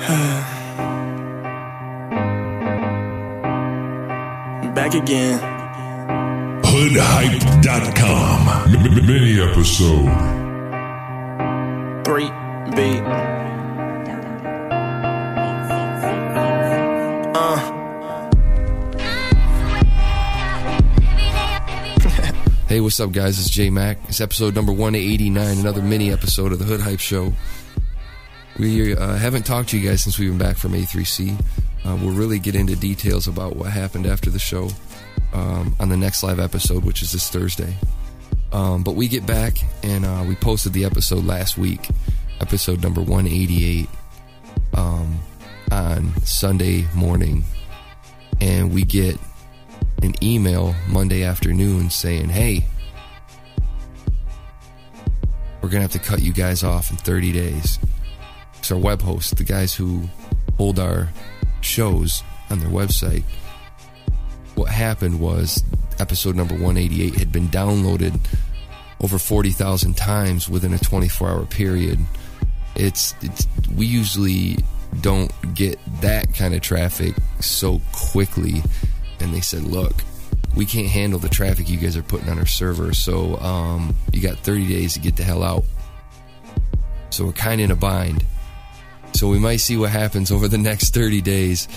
Back again. Hoodhype.com. M- m- mini episode. Three beat. Uh. Hey, what's up, guys? It's J Mac. It's episode number 189, another mini episode of the Hood Hype Show. We uh, haven't talked to you guys since we've been back from A3C. Uh, we'll really get into details about what happened after the show um, on the next live episode, which is this Thursday. Um, but we get back and uh, we posted the episode last week, episode number 188, um, on Sunday morning. And we get an email Monday afternoon saying, hey, we're going to have to cut you guys off in 30 days. Our web host, the guys who hold our shows on their website. What happened was episode number 188 had been downloaded over 40,000 times within a 24 hour period. It's, it's we usually don't get that kind of traffic so quickly and they said, "Look, we can't handle the traffic you guys are putting on our server, so um, you got 30 days to get the hell out." So we're kind of in a bind. So we might see what happens over the next 30 days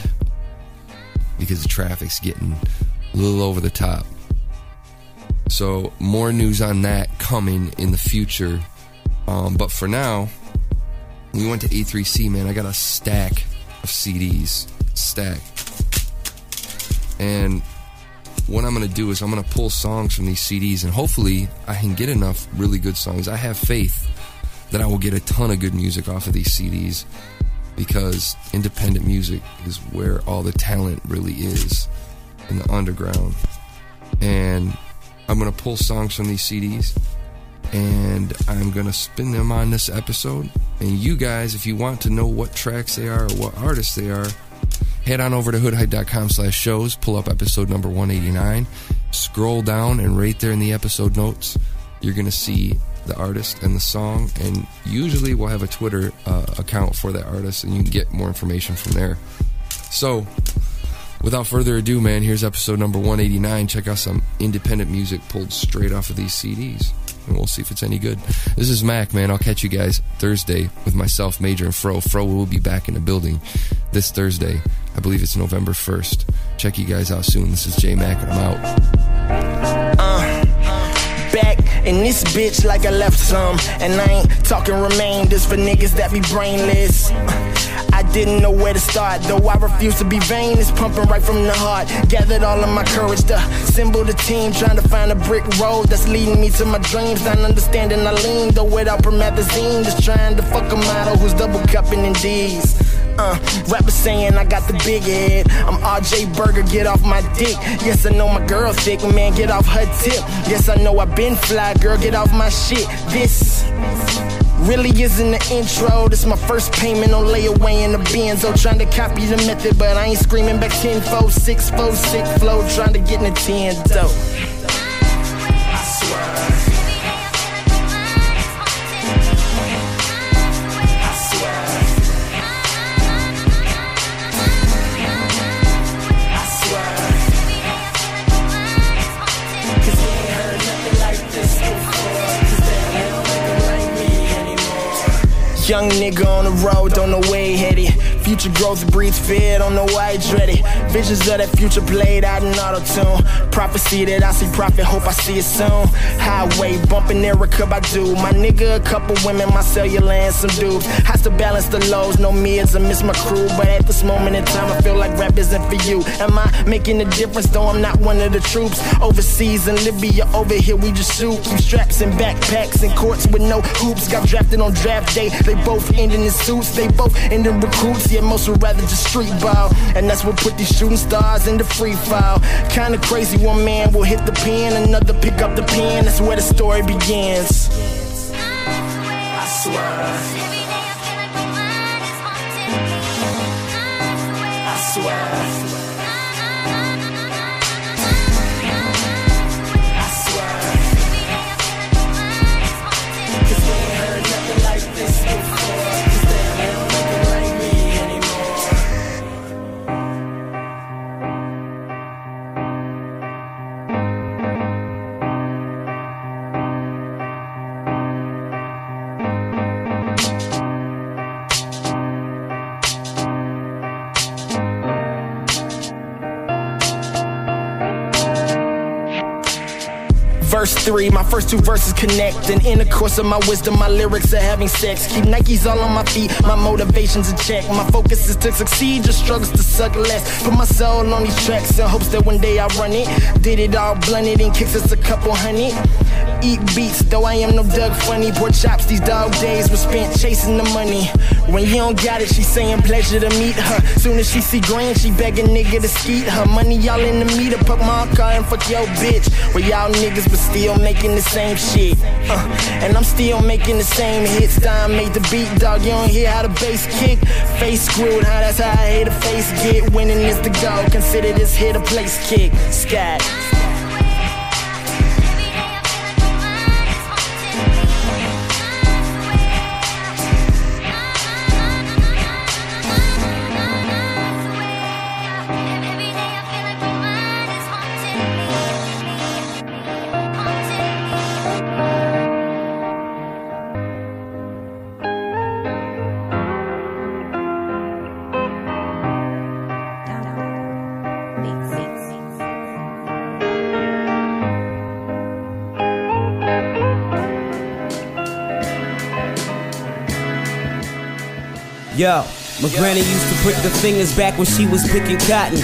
because the traffic's getting a little over the top. So more news on that coming in the future. Um, but for now, we went to A3C, man. I got a stack of CDs. Stack. And what I'm going to do is I'm going to pull songs from these CDs and hopefully I can get enough really good songs. I have faith that I will get a ton of good music off of these CDs because independent music is where all the talent really is in the underground. And I'm going to pull songs from these CDs and I'm going to spin them on this episode. And you guys, if you want to know what tracks they are or what artists they are, head on over to hoodhype.com slash shows, pull up episode number 189, scroll down, and right there in the episode notes, you're going to see the artist and the song. And usually we'll have a Twitter uh, account for that artist, and you can get more information from there. So, without further ado, man, here's episode number 189. Check out some independent music pulled straight off of these CDs. And we'll see if it's any good. This is Mac, man. I'll catch you guys Thursday with myself, Major, and Fro. Fro will be back in the building this Thursday. I believe it's November 1st. Check you guys out soon. This is J Mac, and I'm out. In this bitch like I left some. And I ain't talking remain, remainders for niggas that be brainless. I didn't know where to start, though I refuse to be vain. It's pumping right from the heart. Gathered all of my courage to assemble the team, trying to find a brick road that's leading me to my dreams. Not understanding I lean, though without promethazine, just trying to fuck a model who's double cupping in D's. Uh, rappers saying I got the big head. I'm RJ Burger, get off my dick. Yes, I know my girl thick, man, get off her tip. Yes, I know I been fly, girl, get off my shit. This really isn't the intro. This my first payment on layaway in the Benzo. Trying to copy the method, but I ain't screaming back 10 4, 6 4, 6 flow. Trying to get Nintendo. Young nigga on the road, don't know where he headed. Future growth breeds fear, don't know why he dread. Visions of that future played out in auto tune. Prophecy that I see profit, hope I see it soon. Highway bumping Erykah Badu. My nigga, a couple women, my cellular and some dudes. Has to balance the lows, no mids, I miss my crew. But at this moment in time, I feel like rap isn't for you. Am I making a difference though I'm not one of the troops? Overseas in Libya, over here we just shoot. Keep straps and backpacks and courts with no hoops. Got drafted on draft day. They both ending in suits, they both ending recruits. yeah, most would rather just street ball. And that's what put these shooting stars in the free file. Kinda crazy, one man will hit the pen, another pick up the pen. That's where the story begins. I swear. I swear. I first two verses connect. And in the course of my wisdom, my lyrics are having sex. Keep Nikes all on my feet, my motivation's in check. My focus is to succeed, just struggles to suck less. Put my soul on these tracks in hopes that one day I run it. Did it all blunted and kicks us a couple hundred. Eat beats, though I am no Doug Funnie. Poor chops, these dog days were spent chasing the money. When you don't got it, she saying pleasure to meet her. Soon as she see green, she begging nigga to skeet her. Money y'all in the meter, put my car and fuck your bitch. Well, y'all niggas, but still making the same shit. Uh, and I'm still making the same hits. Time made the beat, dog. You don't hear how the bass kick. Face screwed, huh? That's how I hate a face get. Winning is the goal. Consider this hit a place kick. Scat. Yo, my granny used to prick the fingers back when she was picking cotton.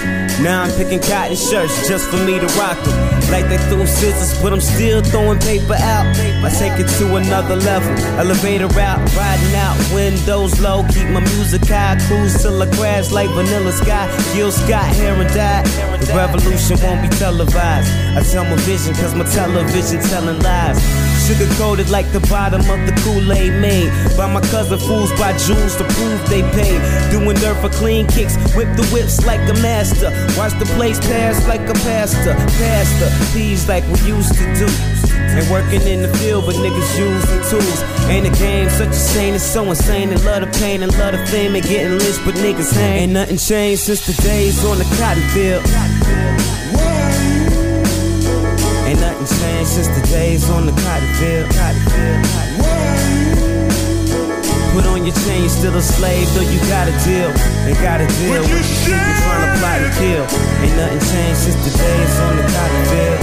Now I'm picking cotton shirts just for me to rock them. Like they threw scissors, but I'm still throwing paper out. I take it to another level. Elevator out, riding out, windows low. Keep my music high, cruise till I crash like Vanilla Sky. Gil Scott, hair and dye. The revolution won't be televised. I tell my vision, cause my television telling lies. Sugar coated like the bottom of the Kool-Aid made by my cousin fools by jewels to prove they paid. Doing dirt for clean kicks, whip the whips like a master. Watch the place pass like a pastor, pastor. please like we used to do. And working in the field, but niggas using tools. Ain't a game such a shame, it's so insane. And love the pain and love the fame and getting lynched, but niggas hang. Ain't nothing changed since the days on the cotton field. Nothing changed since the days on the cotton field. Cotton field. Put on your chain, you're still a slave, though you got a deal. And got a deal with the people trying to plot and kill. Ain't nothing changed since the days on the cotton field.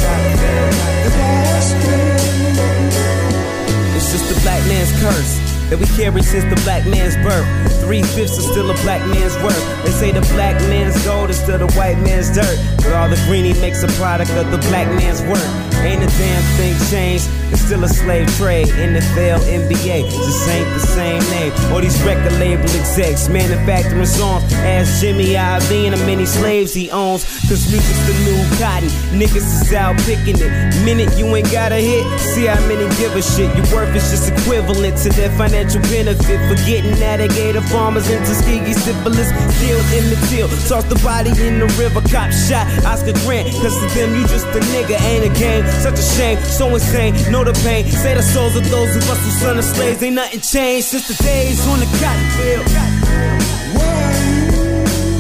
It's just the black man's curse that we carry since the black man's birth. Three fifths is still a black man's worth. They say the black man's gold is still the white man's dirt. But all the green he makes a product of the black man's work. Ain't a damn thing changed. It's still a slave trade. NFL, NBA, just ain't the same name. All these record label execs manufacturing songs. Ask Jimmy Iovine how many slaves he owns. Cause music's the new cotton. Niggas is out picking it. Minute you ain't got a hit, see how many give a shit. Your worth is just equivalent to their financial benefit. Forgetting navigator farmers into Tuskegee syphilis. Still in the till. Toss the body in the river. Cop shot Oscar Grant. Cause to them, you just a nigga. Ain't a game. Such a shame. So insane. Know the pain. Say the souls of those who hustle son of slaves. Ain't nothing changed since the days on the cotton field.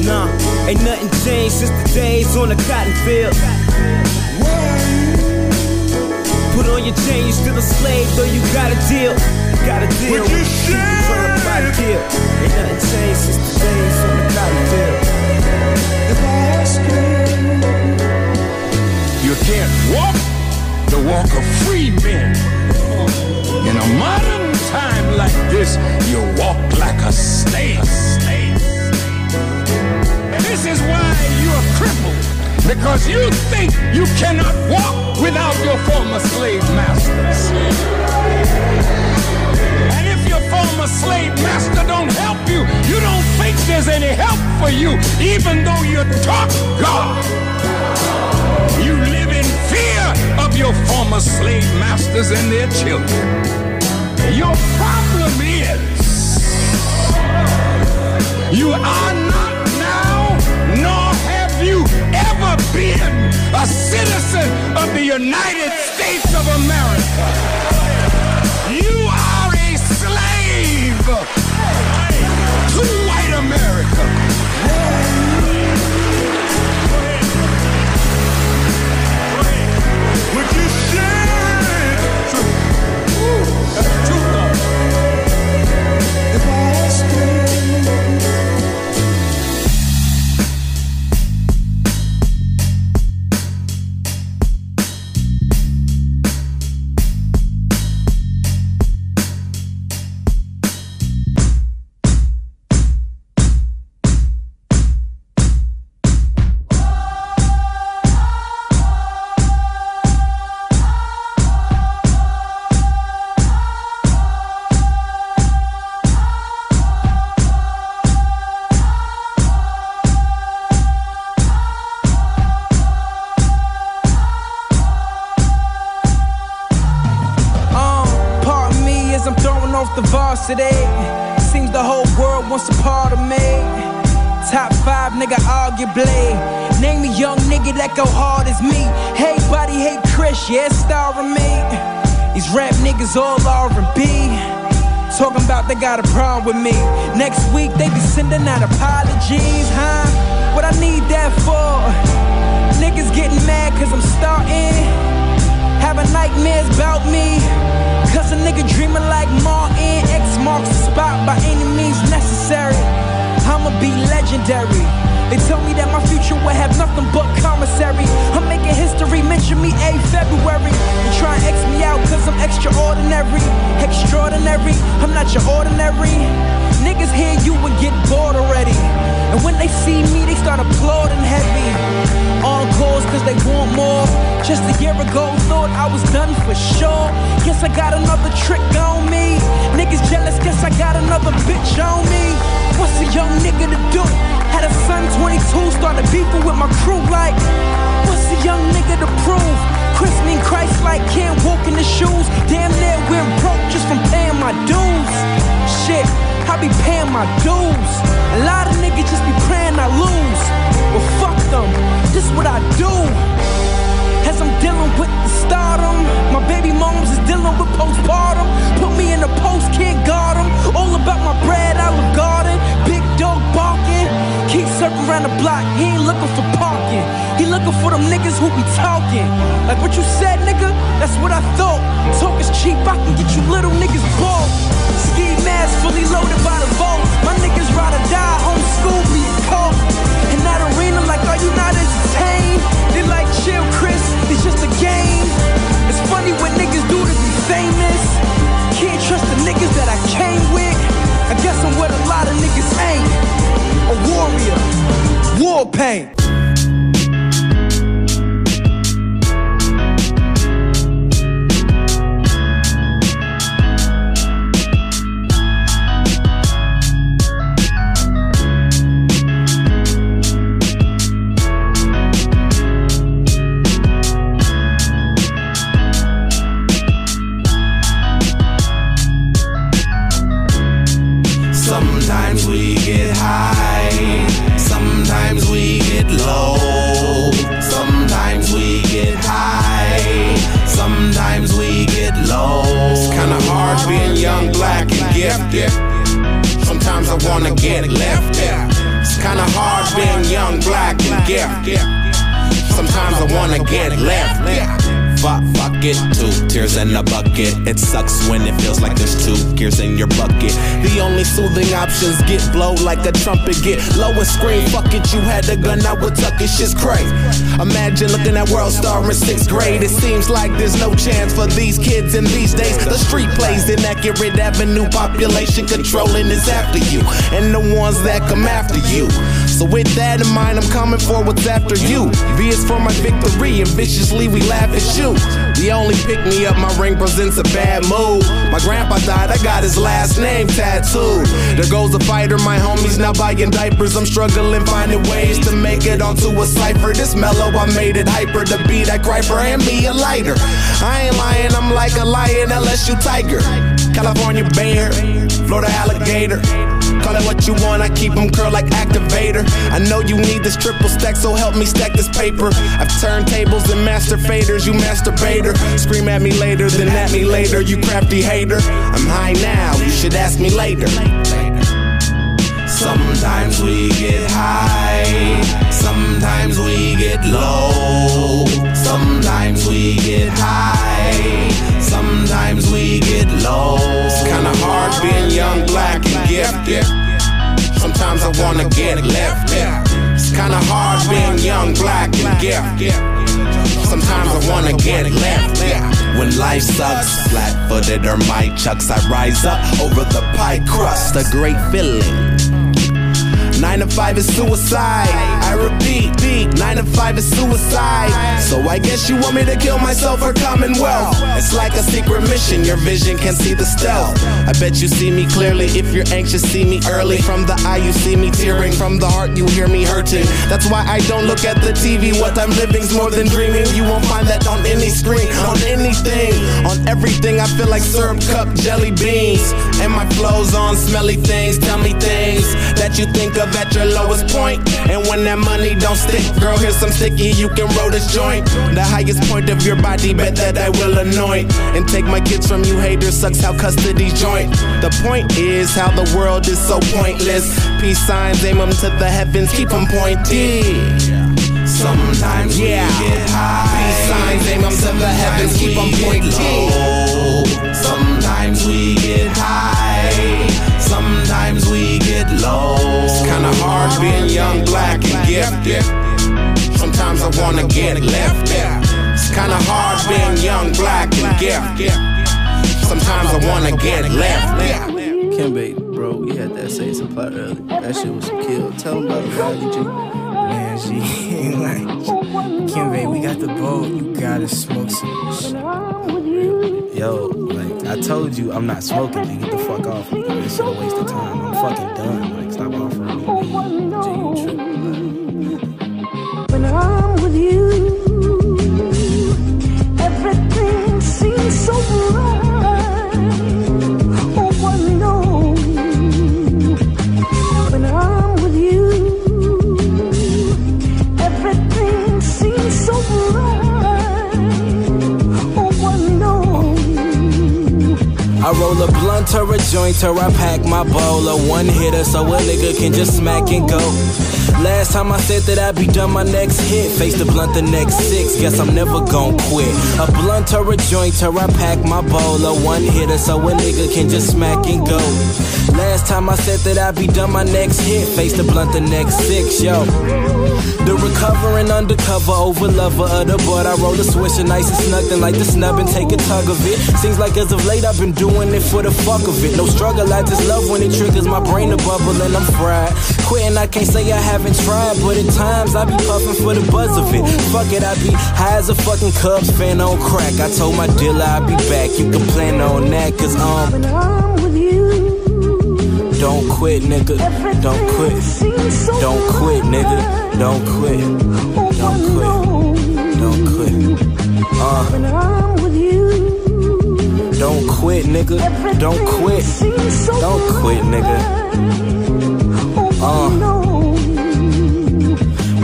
Nah, ain't nothing changed since the days on the cotton field. Put on your chain, you still a slave, though you got a deal. You got a deal with the people trying to fight a kill. Ain't nothing changed since the days on the cotton field. If I ask you, You can't walk the walk of free men. In a modern time like this, you walk like a slave. This is why you're crippled. Because you think you cannot walk without your former slave masters. And if your former slave master don't help you, you don't think there's any help for you, even though you talk God. Your former slave masters and their children. Your problem is you are not now, nor have you ever been a citizen of the United States of America. You are a slave to white America. Problem with me. Next week, they be sending out apologies, huh? What I need that for? Niggas getting mad cause I'm starting. Having nightmares about me. Cause a nigga dreaming like Martin. X marks the spot by any means necessary. I'ma be legendary. They tell me that my future will have nothing but commissary. I'm making history, mention me a February. And try and X me out cause I'm extraordinary. Extraordinary, I'm not your ordinary. Niggas hear you and get bored already. And when they see me, they start applauding heavy. Encores cause they want more. Just a year ago, thought I was done for sure. Guess I got another trick on me. Niggas jealous, guess I got another bitch on me. What's a young nigga to do? Had a son 22, started beefing with my crew like, what's a young nigga to prove? Chris mean Christ like can't walk in the shoes. Damn near went broke just from paying my dues. Shit, I be paying my dues. A lot of niggas just be praying I lose. Well, fuck them, this what I do. As I'm dealing with the stardom, my baby moms is dealing with postpartum. Put me in the post, can't guard them. All about my bread, I look garden. Big dog barking. Keep circling around the block, he ain't looking for parking. He looking for them niggas who be talking. Like what you said, nigga, that's what I thought. Talk is cheap, I can get you little niggas bought. Ski mask fully loaded by the vault. My niggas ride or die, homeschool be like, are you not entertained? They like, chill, Chris, it's just a game. It's funny what niggas do to be famous. Can't trust the niggas that I came with. I guess I'm what a lot of niggas ain't. A warrior, war paint. Like a trumpet, get low and scream. Fuck it, you had the gun, I would tuck it, shit's crazy. Imagine looking at World Star in sixth grade. It seems like there's no chance for these kids in these days. The street plays inaccurate avenue, population controlling is after you, and the ones that come after you. So with that in mind, I'm coming for what's after you. V is for my victory, and viciously we laugh at you. The only picked me up, my ring presents a bad mood. My grandpa died, I got his last name tattooed. There goes a fighter, my homies now buying diapers. I'm struggling, finding ways to make it onto a cipher. This mellow, I made it hyper. The beat I cry for, hand me a lighter. I ain't lying, I'm like a lion, LSU tiger. California bear, Florida alligator. Call it what you want, I keep them curled like activator. I know you need this triple stack, so help me stack this paper. I've turned tables and master faders, you masturbator. Scream at me later, then at me later, you crafty hater. I'm high now, you should ask me later. Wanna get left. It's kinda hard being young, black, and gifted. Sometimes I wanna get left. When life sucks, flat footed or my chucks, I rise up over the pie crust. A great feeling. Nine to five is suicide. I repeat, nine to five is suicide. So I guess you want me to kill myself for commonwealth. It's like a secret mission, your vision can see the stealth. I bet you see me clearly if you're anxious, see me early. From the eye, you see me tearing. From the heart, you hear me hurting. That's why I don't look at the TV. What I'm living's more than dreaming. You won't find that on any screen, on anything, on everything. I feel like syrup cup jelly beans. And my flow's on smelly things. Tell me things that you think of at your lowest point. And when that money don't stick, girl, here's some sticky. You can roll this joint. The highest point of your body, bet that I will anoint. And take my kids from you haters, sucks how custody joint. The point is how the world is so pointless. Peace signs, aim them to the heavens, keep them pointed. Sometimes yeah. we get high. Peace signs, aim them to the heavens, keep them pointed. Sometimes we get high. Sometimes we get low. It's kinda hard being young, black, and gifted. Sometimes I wanna get left. It's kinda hard being young, black, and gifted. Sometimes I wanna get left. Kimbe, bro, we had that same supply earlier. That shit was some kill. Tell him about the rally, G. Man, G, like, Kimbe, we got the boat. You gotta smoke some shit. Yo, like, I told you I'm not smoking, G. Get the fuck off me. This shit a waste of time. I'm fucking done. Like, stop offering me joint or I pack my bowl or one hitter so a nigga can just smack and go. Last time I said that I'd be done my next hit. Face the blunt the next six. Guess I'm never gon' quit. A blunt or a joint or I pack my bowl or one hitter so a nigga can just smack and go. Last time I said that I'd be done my next hit. Face the blunt the next six, yo. The recovering undercover over lover of the board. I roll a nice and nothing like the snub and take a tug of it. Seems like as of late I've been doing it for the fuck of it. No struggle, I just love when it triggers my brain to bubble and I'm fried. Quitting, I can't say I haven't tried, but at times I be puffing for the buzz of it. Fuck it, I be high as a fucking Cubs fan on crack. I told my dealer I'd be back. You can plan on that, cause um. When I'm with you, Don't quit, nigga. Don't quit. Don't quit, nigga. Don't quit. Don't quit. Don't quit. Uh, when I'm with you, don't quit, nigga. Don't quit. Don't quit, nigga. Uh.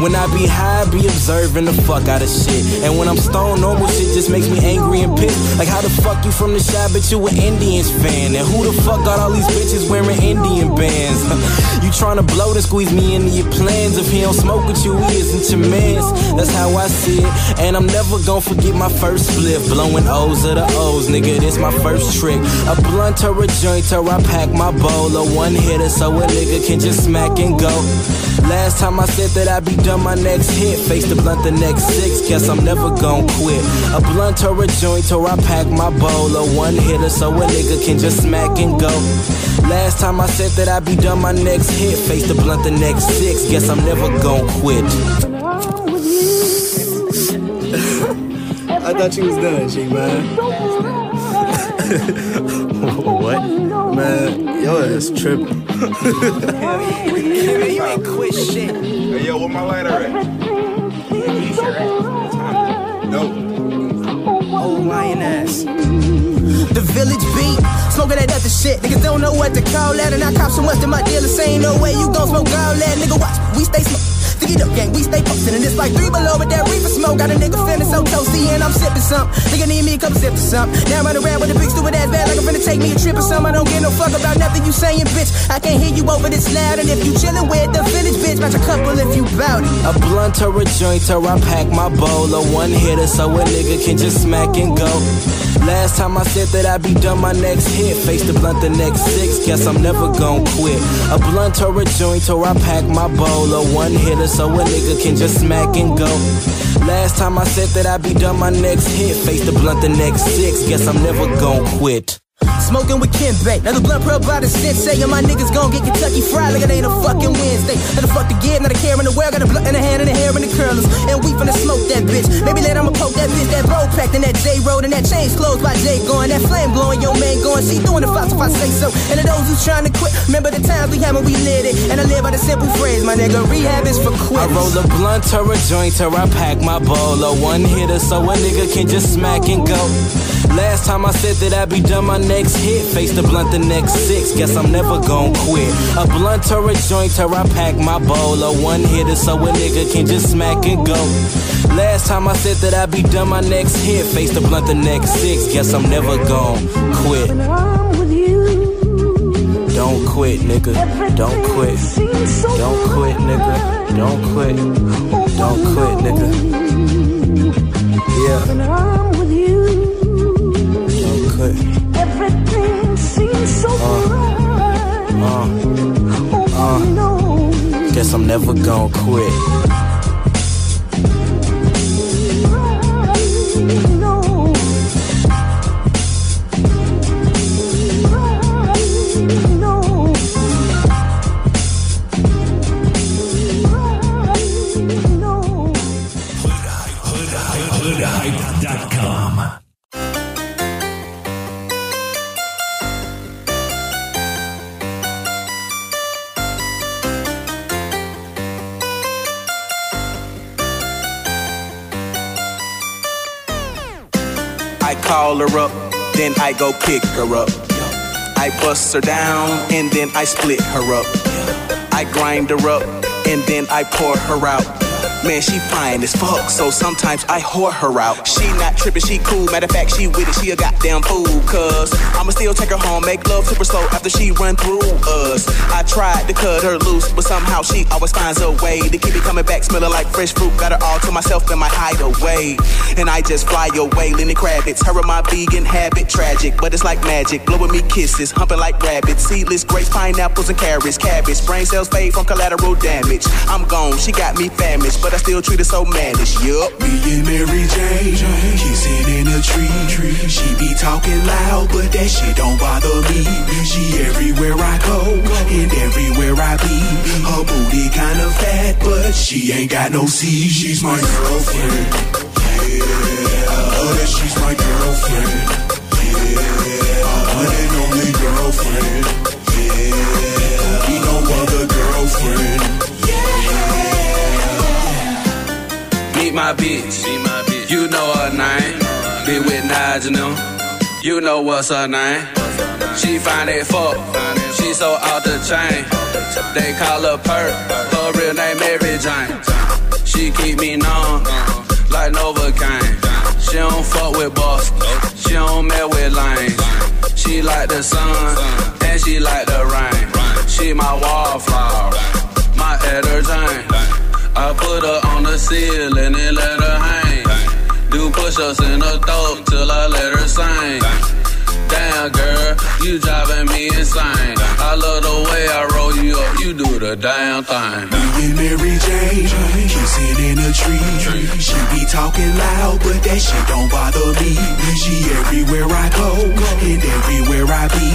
When I be high, be observing the fuck out of shit. And when I'm stoned, normal shit just makes me angry and pissed. Like how the fuck you from the shy, but you an Indians fan? And who the fuck got all these bitches wearing Indian bands? you tryna blow to squeeze me into your plans. If he don't smoke with you, he isn't your mans. That's how I see it. And I'm never gonna forget my first split. Blowing O's of the O's, nigga, this my first trick. A blunt or a joint or I pack my bowl. Or one hitter so a nigga can just smack and go. Last time I said that I'd be done my next hit. Face the blunt the next six. Guess I'm never gonna quit. A blunt or a joint or I pack my bowl. Or one hitter so a nigga can just smack and go. Last time I said that I'd be done my next hit. Face the blunt the next six. Guess I'm never gon' quit. I thought you was done, G, man. what? Man, your ass tripping. you ain't quit shit. Hey, yo, where my lighter at? No. Old oh, lion ass. The village beat, smoking that other shit. Niggas don't know what to call that, and I cop so much that my dealer say ain't no way you gon' smoke all that. Nigga, watch, we stay smoke. It up, gang, we stay postin', and it's like three below with that reefer smoke. Got a nigga feeling so toasty, and I'm sipping some. Nigga need me a couple sips of some. Now I'm running around with a big stupid ass bag, like I'm finna take me a trip or something. I don't give no fuck about nothing you saying, bitch. I can't hear you over this loud, and if you chillin' with the village, bitch, match a couple if you bout it. A blunt or a joint or I pack my bowl or one hitter so a nigga can just smack and go. Last time I said that I'd be done my next hit. Face the blunt the next six. Guess I'm never gonna quit. A blunt or a joint or I pack my bowl or one hitter so a nigga can just smack and go. Last time I said that I'd be done my next hit. Face the blunt the next six. Guess I'm never gon' quit. Smoking with Kim Bay. Now the blunt pearl by the sensei, and my niggas gon' get Kentucky fried like it ain't a fucking Wednesday. Now the fuck give, not a care in the world, got a blunt in the hand and a hair in the curlers. And we finna smoke that bitch. Maybe later I'ma poke that bitch, that bro packed in that J Road and that chains closed by Jay going. That flame blowing, your man going. See, doing the fox if I say so. And to those who's trying to quit, remember the times we had when we lit it. And I live by the simple phrase, my nigga, rehab is for I roll a blunt or a joint or I pack my bowl or one hitter so a nigga can just smack and go. Last time I said that I'd be done my next hit, face the blunt the next six, guess I'm never gon' quit. A blunt or a joint or I pack my bowl or one hitter so a nigga can just smack and go. Last time I said that I'd be done my next hit, face the blunt the next six, guess I'm never gon' quit. When I'm with you, Don't quit, nigga. Don't quit. Don't quit, nigga. Don't quit. Don't quit, nigga. Yeah. When I'm with you, Don't quit. Everything seems so bright. Uh, Oh, no. guess I'm never gonna quit. Pick her up. I bust her down, and then I split her up. I grind her up, and then I pour her out. Man, she fine as fuck, so sometimes I whore her out. She not tripping, she cool. Matter of fact, she with it, she a goddamn fool. Cause I'ma still take her home, make love super slow after she run through us. I tried to cut her loose, but somehow she always finds a way to keep me coming back, smelling like fresh fruit. Got her all to myself in my hideaway. And I just fly away, Lenny Kravitz. Her and my vegan habit, tragic, but it's like magic. Blowing me kisses, humping like rabbits. Seedless grapes, pineapples, and carrots. Cabbage, brain cells fade from collateral damage. I'm gone, she got me famished, but I still treat her so mannish. Yup. Me and Mary Jane kissing in a tree. Tree. She be talking loud, but that shit don't bother me. She everywhere I go and everywhere I be. Her booty kinda fat, but she ain't got no C. She's my girlfriend. Yeah, oh, that she's my girlfriend. Yeah, one and only girlfriend. Yeah, be no other girlfriend. Meet my bitch. Be my bitch. You know her name. Be with Nigel. You know what's her name. She find it fuck. She so out the chain. They call her Perk. Her real name Mary Jane. She keep me numb like Novocaine. She don't fuck with boss. She don't mess with lanes. She like the sun and she like the rain. She my wallflower, my Jane. I put her on the ceiling and let her hang. Do push-ups in her throat till I let her sing. Damn girl, you driving me insane. I love the way I roll you up, you do the damn thing. Me and Mary Jane kissing in a tree. She be talking loud, but that shit don't bother me. She everywhere I go and everywhere I be.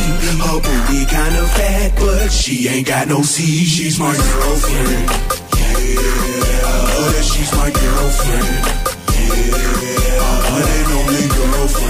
Her booty kinda fat, but she ain't got no C. She's my girlfriend. Yeah, oh, that she's my girlfriend. Yeah, my one and only girlfriend.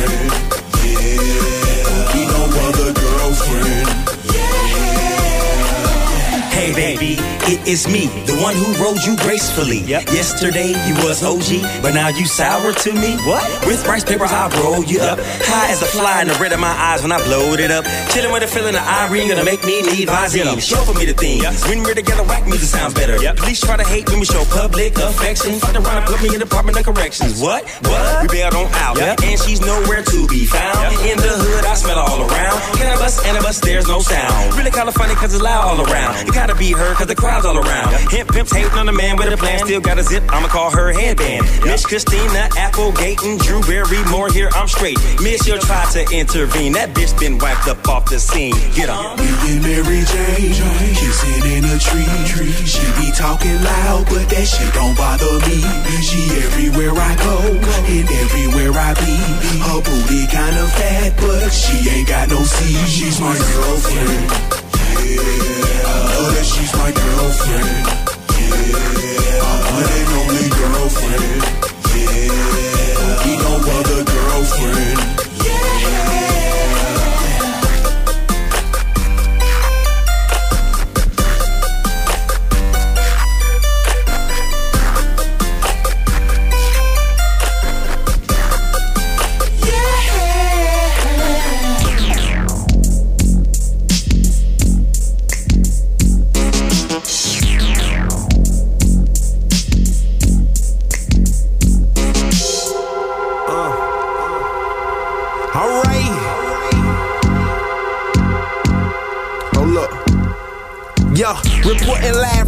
It is me, the one who rode you gracefully. Yesterday you was OG, but now you sour to me. What? With rice paper, I roll you up. High as a fly in the red of my eyes when I blowed it up. Chilling with a feeling of irene, gonna make me need Visine. Show for me the thing. When we're together, whack music sounds better. Police try to hate when we show public affection. Fuck around and put me in the Department of Corrections. What? What? We bailed on out, and she's nowhere to be found. In the hood, I smell all around. Cannabis, Annabis, there's no sound. Really kinda funny cause it's loud all around. You gotta be her cause the all around. Hemp pimps hating on the man with a plan. Still got a zip, I'ma call her headband. Miss Christina Applegate and Drew Barrymore here, I'm straight. Miss, you'll try to intervene. That bitch been wiped up off the scene. Get on. Me and Mary Jane kissing in a tree. She be talking loud, but that shit don't bother me. She everywhere I go, and everywhere I be. Her booty kinda fat, but she ain't got no C. She's my girlfriend. Yeah,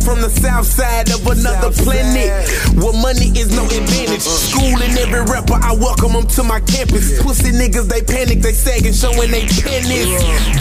from the south side of another planet where money is no advantage. Schooling every rapper, I welcome them to my campus. Pussy niggas, they panic, they sagging, showing they pennies.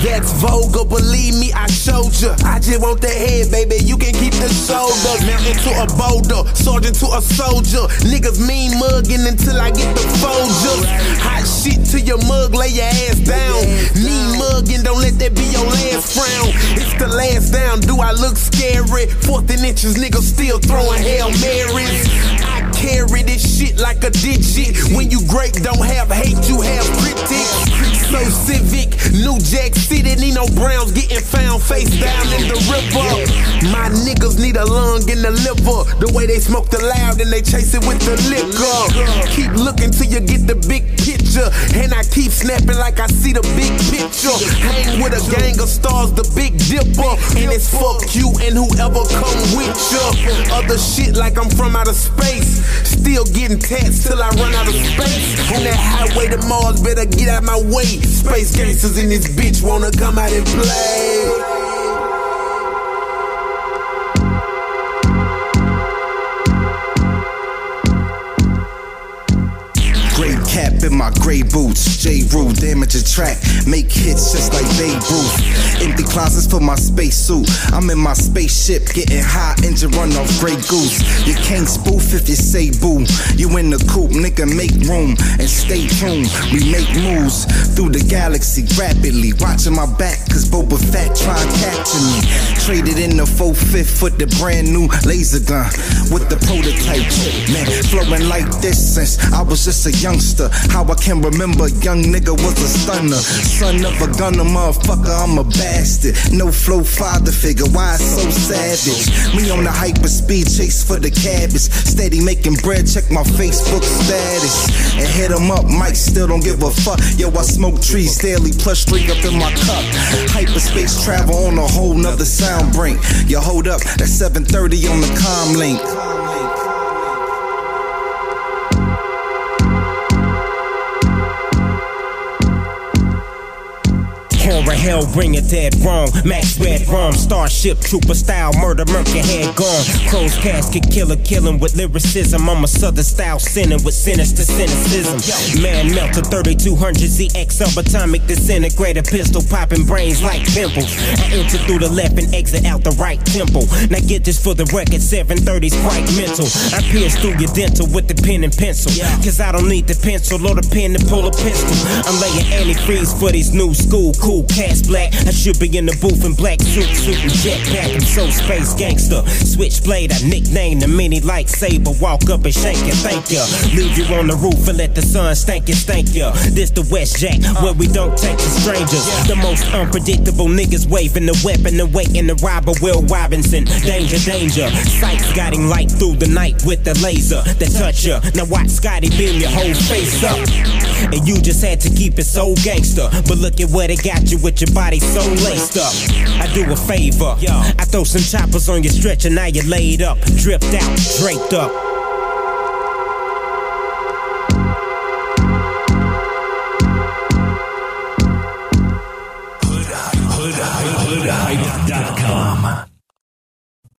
That's vulgar, believe me, I showed ya. I just want the head, baby, you can keep the shoulder. Mountain to a boulder, sergeant to a soldier. Niggas mean mugging until I get the Folgers. Hot shit to your mug, lay your ass down. Mean mugging, don't let that be your last frown. It's the last down, do I look scary? Fourth and inches, niggas still throwing Hail Marys. I carry this shit like a digit. When you great, don't have hate, you have critics. So civic, New Jack City, Nino Browns getting found face down in the river. My niggas need a lung in the liver. The way they smoke the loud and they chase it with the liquor. Keep looking till you get the big picture. And I keep snapping like I see the big picture. Hang with a gang of stars, the big dipper. And it's fuck you and whoever come with you. Other shit like I'm from outer space. Still getting tats till I run out of space. On that highway to Mars, better get out my way. Space gangsters in this bitch wanna come out and play. Gray cap in my gray boots. J. Rule, damage a track. Make hits just like Babe Ruth. Empty closets for my space suit. I'm in my spaceship, getting high, engine run off Grey Goose. You can't spoof if you say boo. You in the coupe, nigga, make room and stay tuned. We make moves through the galaxy rapidly. Watching my back, cause Boba Fett try and capture me. Traded in the 4 5th for the brand new laser gun with the prototype man. Flowing like this since I was just a youngster. How I can remember young nigga was a stunner. Son of a gunner, motherfucker, I'm a bastard. No flow father figure, why so savage? Me on the hyper speed chase for the cabbage. Steady making bread, check my Facebook status. And hit 'em up, Mike still don't give a fuck. Yo, I smoke trees daily, plus drink up in my cup. Hyperspace travel on a whole nother sound brink. Yo, hold up, that's 730 on the com link. Hell, bring it dead wrong. Max Red Rum, Starship Trooper style, murder, murky head gone. Crow's casket killer, killing with lyricism. I'm a southern style sinning with sinister cynicism. Man melt melted 3200 ZX subatomic disintegrator pistol, popping brains like pimples. I enter through the left and exit out the right temple. Now get this for the record, 730's quite mental. I pierce through your dental with the pen and pencil. Cause I don't need the pencil or the pen to pull a pistol. I'm laying antifreeze for these new school cool cats black. I should be in the booth in black suit, suit and jetpack. I'm so space gangster. Switchblade, I nickname the mini lightsaber. Walk up and shake it, thank ya. Leave you on the roof and let the sun stank you, stank ya. This the West Jack, where we don't take the strangers. The most unpredictable niggas waving the weapon and waiting to rob a Will Robinson. Danger, danger. Sights guiding light through the night with the laser The touch ya. Now watch Scotty beam your whole face up. And you just had to keep it so gangster. But look at where they got you with your body so laced up. I do a favor. I throw some choppers on your stretcher, now you're laid up, dripped out, draped up.